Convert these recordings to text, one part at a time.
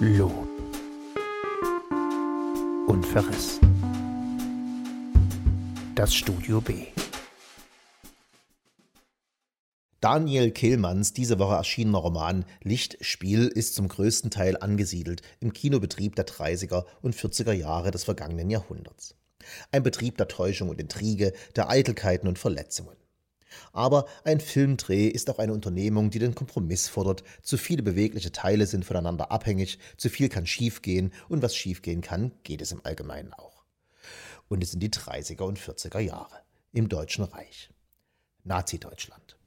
Lob und Verriss. Das Studio B. Daniel Kehlmanns diese Woche erschienener Roman Lichtspiel ist zum größten Teil angesiedelt im Kinobetrieb der 30er und 40er Jahre des vergangenen Jahrhunderts. Ein Betrieb der Täuschung und Intrige, der Eitelkeiten und Verletzungen. Aber ein Filmdreh ist auch eine Unternehmung, die den Kompromiss fordert. Zu viele bewegliche Teile sind voneinander abhängig, zu viel kann schiefgehen und was schiefgehen kann, geht es im Allgemeinen auch. Und es sind die 30er und 40er Jahre im Deutschen Reich. Nazi-Deutschland.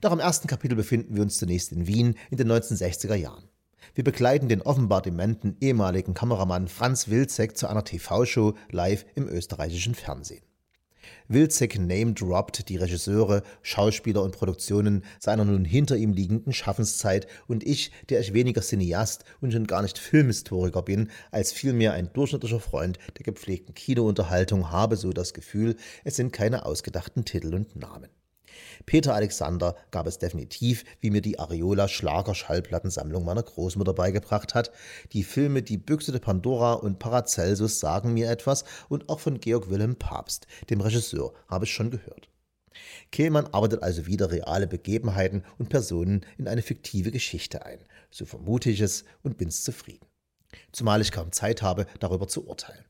Doch im ersten Kapitel befinden wir uns zunächst in Wien in den 1960er Jahren. Wir begleiten den offenbar dementen ehemaligen Kameramann Franz Wilczek zu einer TV-Show live im österreichischen Fernsehen. Wilczek name-droppt die Regisseure, Schauspieler und Produktionen seiner nun hinter ihm liegenden Schaffenszeit und ich, der ich weniger Cineast und schon gar nicht Filmhistoriker bin, als vielmehr ein durchschnittlicher Freund der gepflegten Kinounterhaltung, habe so das Gefühl, es sind keine ausgedachten Titel und Namen. Peter Alexander gab es definitiv, wie mir die Areola Schlager-Schallplattensammlung meiner Großmutter beigebracht hat. Die Filme Die Büchse de Pandora und Paracelsus sagen mir etwas und auch von Georg Wilhelm Papst, dem Regisseur, habe ich schon gehört. Kehlmann arbeitet also wieder reale Begebenheiten und Personen in eine fiktive Geschichte ein. So vermute ich es und bin's zufrieden. Zumal ich kaum Zeit habe, darüber zu urteilen.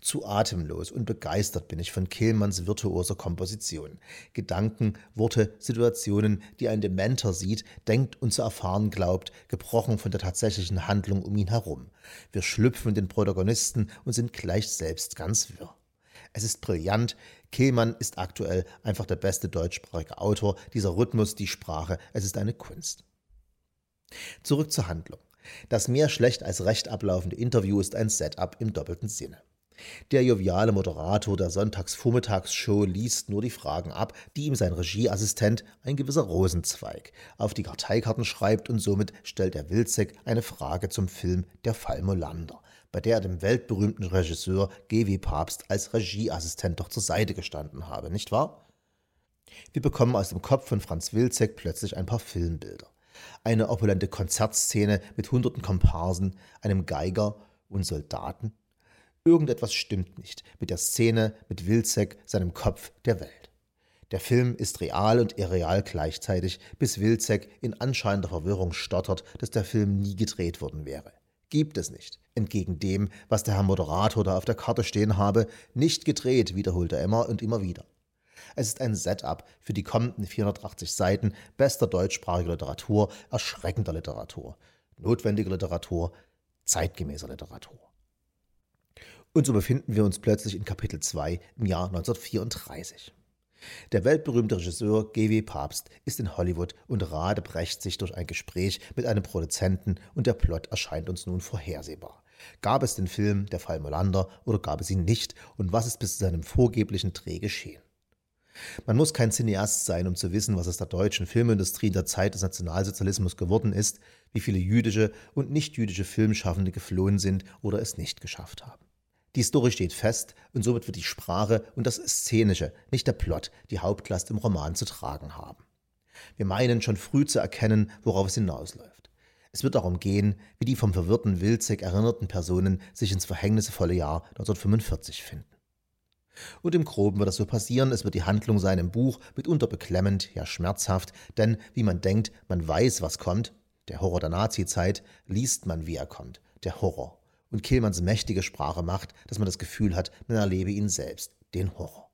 Zu atemlos und begeistert bin ich von Kehlmanns virtuoser Komposition. Gedanken, Worte, Situationen, die ein Dementer sieht, denkt und zu erfahren glaubt, gebrochen von der tatsächlichen Handlung um ihn herum. Wir schlüpfen den Protagonisten und sind gleich selbst ganz wirr. Es ist brillant. Kehlmann ist aktuell einfach der beste deutschsprachige Autor. Dieser Rhythmus, die Sprache, es ist eine Kunst. Zurück zur Handlung. Das mehr schlecht als recht ablaufende Interview ist ein Setup im doppelten Sinne. Der joviale Moderator der Sonntagsvormittagsshow liest nur die Fragen ab, die ihm sein Regieassistent, ein gewisser Rosenzweig, auf die Karteikarten schreibt und somit stellt der Wilczek eine Frage zum Film Der Fall Molander, bei der er dem weltberühmten Regisseur G.W. Papst als Regieassistent doch zur Seite gestanden habe, nicht wahr? Wir bekommen aus dem Kopf von Franz Wilczek plötzlich ein paar Filmbilder. Eine opulente Konzertszene mit hunderten Komparsen, einem Geiger und Soldaten Irgendetwas stimmt nicht mit der Szene, mit Wilczek, seinem Kopf, der Welt. Der Film ist real und irreal gleichzeitig, bis Wilczek in anscheinender Verwirrung stottert, dass der Film nie gedreht worden wäre. Gibt es nicht. Entgegen dem, was der Herr Moderator da auf der Karte stehen habe, nicht gedreht, wiederholt er immer und immer wieder. Es ist ein Setup für die kommenden 480 Seiten bester deutschsprachiger Literatur, erschreckender Literatur, notwendiger Literatur, zeitgemäßer Literatur. Und so befinden wir uns plötzlich in Kapitel 2 im Jahr 1934. Der weltberühmte Regisseur G.W. Papst ist in Hollywood und radebrecht sich durch ein Gespräch mit einem Produzenten und der Plot erscheint uns nun vorhersehbar. Gab es den Film Der Fall Molander oder gab es ihn nicht und was ist bis zu seinem vorgeblichen Dreh geschehen? Man muss kein Cineast sein, um zu wissen, was aus der deutschen Filmindustrie in der Zeit des Nationalsozialismus geworden ist, wie viele jüdische und nichtjüdische Filmschaffende geflohen sind oder es nicht geschafft haben. Die Story steht fest und somit wird die Sprache und das Szenische, nicht der Plot, die Hauptlast im Roman zu tragen haben. Wir meinen schon früh zu erkennen, worauf es hinausläuft. Es wird darum gehen, wie die vom verwirrten Wilczek erinnerten Personen sich ins verhängnisvolle Jahr 1945 finden. Und im Groben wird das so passieren, es wird die Handlung sein im Buch, mitunter beklemmend, ja schmerzhaft, denn wie man denkt, man weiß, was kommt, der Horror der Nazizeit, liest man, wie er kommt, der Horror und Kehlmanns mächtige Sprache macht, dass man das Gefühl hat, man erlebe ihn selbst, den Horror.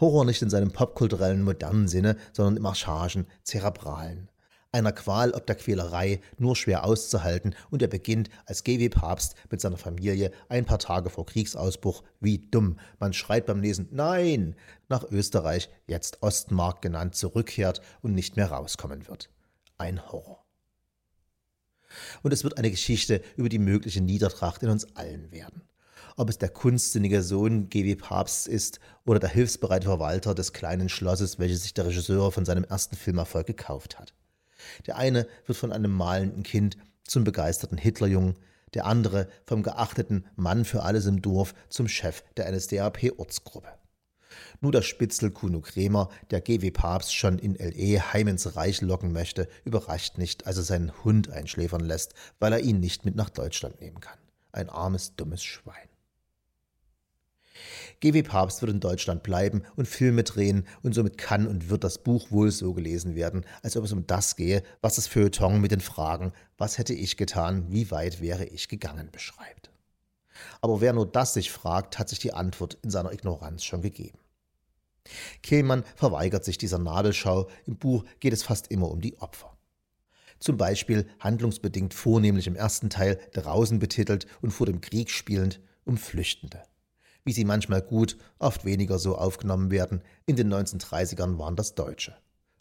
Horror nicht in seinem popkulturellen modernen Sinne, sondern im archaischen, zerebralen. Einer Qual ob der Quälerei nur schwer auszuhalten und er beginnt als GW Papst mit seiner Familie ein paar Tage vor Kriegsausbruch wie dumm. Man schreit beim Lesen Nein nach Österreich, jetzt Ostmark genannt, zurückkehrt und nicht mehr rauskommen wird. Ein Horror und es wird eine Geschichte über die mögliche Niedertracht in uns allen werden. Ob es der kunstsinnige Sohn G.W. Papst ist oder der hilfsbereite Verwalter des kleinen Schlosses, welches sich der Regisseur von seinem ersten Filmerfolg gekauft hat. Der eine wird von einem malenden Kind zum begeisterten Hitlerjungen, der andere vom geachteten Mann für alles im Dorf zum Chef der NSDAP-Ortsgruppe. Nur der Spitzel Kuno Kremer, der GW Papst schon in L.E. heim ins Reich locken möchte, überrascht nicht, als er seinen Hund einschläfern lässt, weil er ihn nicht mit nach Deutschland nehmen kann. Ein armes, dummes Schwein. GW Papst wird in Deutschland bleiben und Filme drehen und somit kann und wird das Buch wohl so gelesen werden, als ob es um das gehe, was das Feuilleton mit den Fragen Was hätte ich getan, wie weit wäre ich gegangen beschreibt. Aber wer nur das sich fragt, hat sich die Antwort in seiner Ignoranz schon gegeben. Kehlmann verweigert sich dieser Nabelschau, im Buch geht es fast immer um die Opfer. Zum Beispiel handlungsbedingt vornehmlich im ersten Teil draußen betitelt und vor dem Krieg spielend um Flüchtende wie sie manchmal gut, oft weniger so aufgenommen werden. In den 1930ern waren das Deutsche.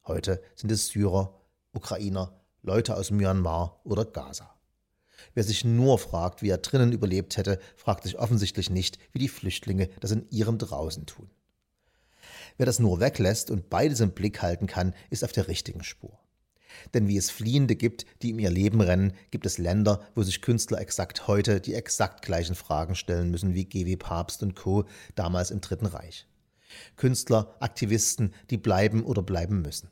Heute sind es Syrer, Ukrainer, Leute aus Myanmar oder Gaza. Wer sich nur fragt, wie er drinnen überlebt hätte, fragt sich offensichtlich nicht, wie die Flüchtlinge das in ihrem Draußen tun. Wer das nur weglässt und beides im Blick halten kann, ist auf der richtigen Spur. Denn wie es Fliehende gibt, die um ihr Leben rennen, gibt es Länder, wo sich Künstler exakt heute die exakt gleichen Fragen stellen müssen wie GW Papst und Co. damals im Dritten Reich. Künstler, Aktivisten, die bleiben oder bleiben müssen.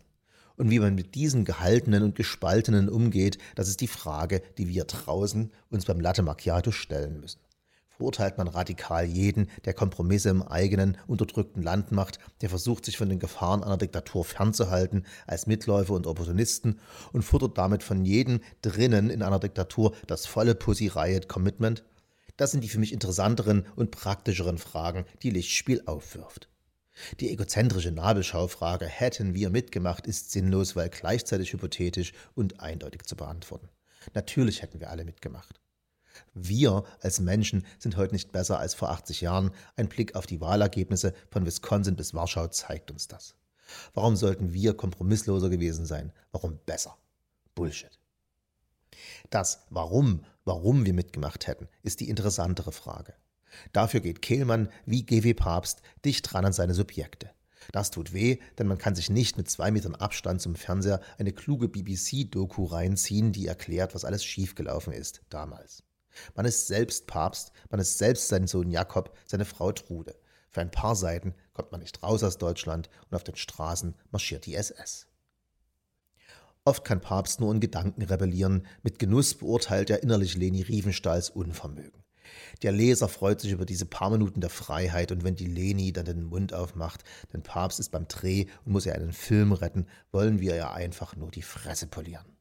Und wie man mit diesen Gehaltenen und Gespaltenen umgeht, das ist die Frage, die wir draußen uns beim Latte Macchiato stellen müssen verurteilt man radikal jeden, der Kompromisse im eigenen, unterdrückten Land macht, der versucht, sich von den Gefahren einer Diktatur fernzuhalten, als Mitläufer und Opportunisten und fordert damit von jedem drinnen in einer Diktatur das volle Pussy Riot Commitment? Das sind die für mich interessanteren und praktischeren Fragen, die Lichtspiel aufwirft. Die egozentrische Nabelschaufrage hätten wir mitgemacht ist sinnlos, weil gleichzeitig hypothetisch und eindeutig zu beantworten. Natürlich hätten wir alle mitgemacht. Wir als Menschen sind heute nicht besser als vor 80 Jahren. Ein Blick auf die Wahlergebnisse von Wisconsin bis Warschau zeigt uns das. Warum sollten wir kompromissloser gewesen sein? Warum besser? Bullshit. Das Warum, warum wir mitgemacht hätten, ist die interessantere Frage. Dafür geht Kehlmann wie GW Papst dicht dran an seine Subjekte. Das tut weh, denn man kann sich nicht mit zwei Metern Abstand zum Fernseher eine kluge BBC-Doku reinziehen, die erklärt, was alles schiefgelaufen ist damals. Man ist selbst Papst, man ist selbst sein Sohn Jakob, seine Frau Trude. Für ein paar Seiten kommt man nicht raus aus Deutschland und auf den Straßen marschiert die SS. Oft kann Papst nur in Gedanken rebellieren, mit Genuss beurteilt er innerlich Leni Riefenstahls Unvermögen. Der Leser freut sich über diese paar Minuten der Freiheit und wenn die Leni dann den Mund aufmacht, denn Papst ist beim Dreh und muss ihr einen Film retten, wollen wir ihr einfach nur die Fresse polieren.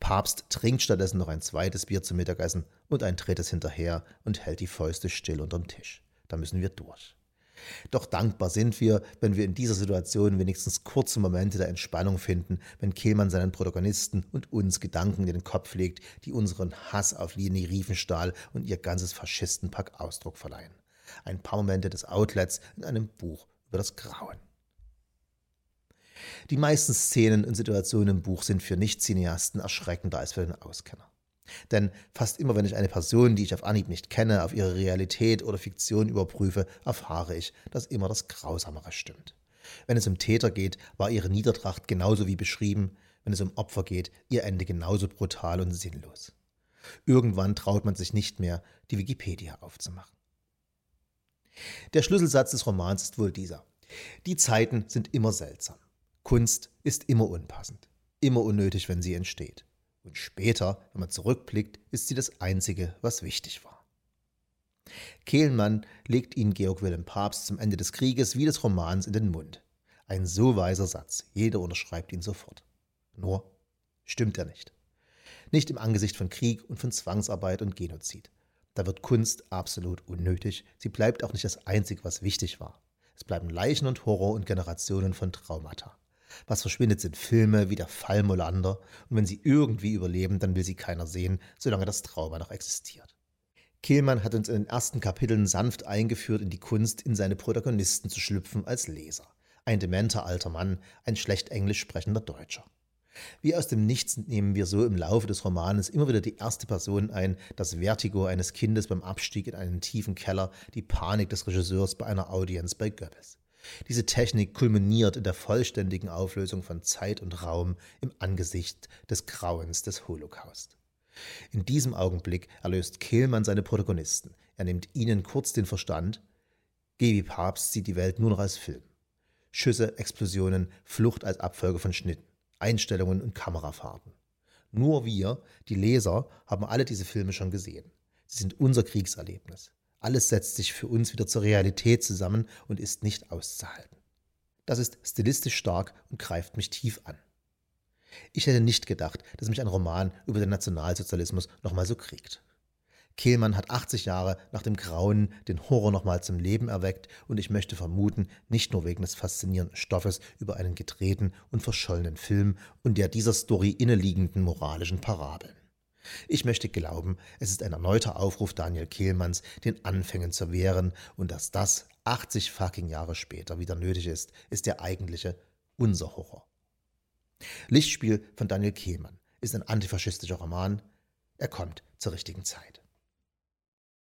Papst trinkt stattdessen noch ein zweites Bier zum Mittagessen und ein drittes hinterher und hält die Fäuste still unterm Tisch. Da müssen wir durch. Doch dankbar sind wir, wenn wir in dieser Situation wenigstens kurze Momente der Entspannung finden, wenn Kehlmann seinen Protagonisten und uns Gedanken in den Kopf legt, die unseren Hass auf Leni Riefenstahl und ihr ganzes Faschistenpack Ausdruck verleihen. Ein paar Momente des Outlets in einem Buch über das Grauen. Die meisten Szenen und Situationen im Buch sind für Nicht-Cineasten erschreckender als für den Auskenner. Denn fast immer, wenn ich eine Person, die ich auf Anhieb nicht kenne, auf ihre Realität oder Fiktion überprüfe, erfahre ich, dass immer das Grausamere stimmt. Wenn es um Täter geht, war ihre Niedertracht genauso wie beschrieben, wenn es um Opfer geht, ihr Ende genauso brutal und sinnlos. Irgendwann traut man sich nicht mehr, die Wikipedia aufzumachen. Der Schlüsselsatz des Romans ist wohl dieser. Die Zeiten sind immer seltsam. Kunst ist immer unpassend, immer unnötig, wenn sie entsteht. Und später, wenn man zurückblickt, ist sie das Einzige, was wichtig war. Kehlmann legt ihn Georg Wilhelm Papst zum Ende des Krieges wie des Romans in den Mund. Ein so weiser Satz, jeder unterschreibt ihn sofort. Nur stimmt er nicht. Nicht im Angesicht von Krieg und von Zwangsarbeit und Genozid. Da wird Kunst absolut unnötig, sie bleibt auch nicht das Einzige, was wichtig war. Es bleiben Leichen und Horror und Generationen von Traumata. Was verschwindet, sind Filme wie der Fall Molander, und wenn sie irgendwie überleben, dann will sie keiner sehen, solange das Trauma noch existiert. Kehlmann hat uns in den ersten Kapiteln sanft eingeführt in die Kunst, in seine Protagonisten zu schlüpfen als Leser. Ein dementer alter Mann, ein schlecht englisch sprechender Deutscher. Wie aus dem Nichts nehmen wir so im Laufe des Romanes immer wieder die erste Person ein, das Vertigo eines Kindes beim Abstieg in einen tiefen Keller, die Panik des Regisseurs bei einer Audienz bei Goebbels. Diese Technik kulminiert in der vollständigen Auflösung von Zeit und Raum im Angesicht des Grauens des Holocaust. In diesem Augenblick erlöst Kehlmann seine Protagonisten. Er nimmt ihnen kurz den Verstand, Gaby Papst sieht die Welt nur noch als Film. Schüsse, Explosionen, Flucht als Abfolge von Schnitten, Einstellungen und Kamerafahrten. Nur wir, die Leser, haben alle diese Filme schon gesehen. Sie sind unser Kriegserlebnis. Alles setzt sich für uns wieder zur Realität zusammen und ist nicht auszuhalten. Das ist stilistisch stark und greift mich tief an. Ich hätte nicht gedacht, dass mich ein Roman über den Nationalsozialismus nochmal so kriegt. Kehlmann hat 80 Jahre nach dem Grauen den Horror nochmal zum Leben erweckt und ich möchte vermuten, nicht nur wegen des faszinierenden Stoffes über einen gedrehten und verschollenen Film und der dieser Story inneliegenden moralischen Parabeln. Ich möchte glauben, es ist ein erneuter Aufruf Daniel Kehlmanns, den Anfängen zu wehren und dass das 80 fucking Jahre später wieder nötig ist, ist der eigentliche unser Horror. Lichtspiel von Daniel Kehlmann ist ein antifaschistischer Roman. Er kommt zur richtigen Zeit.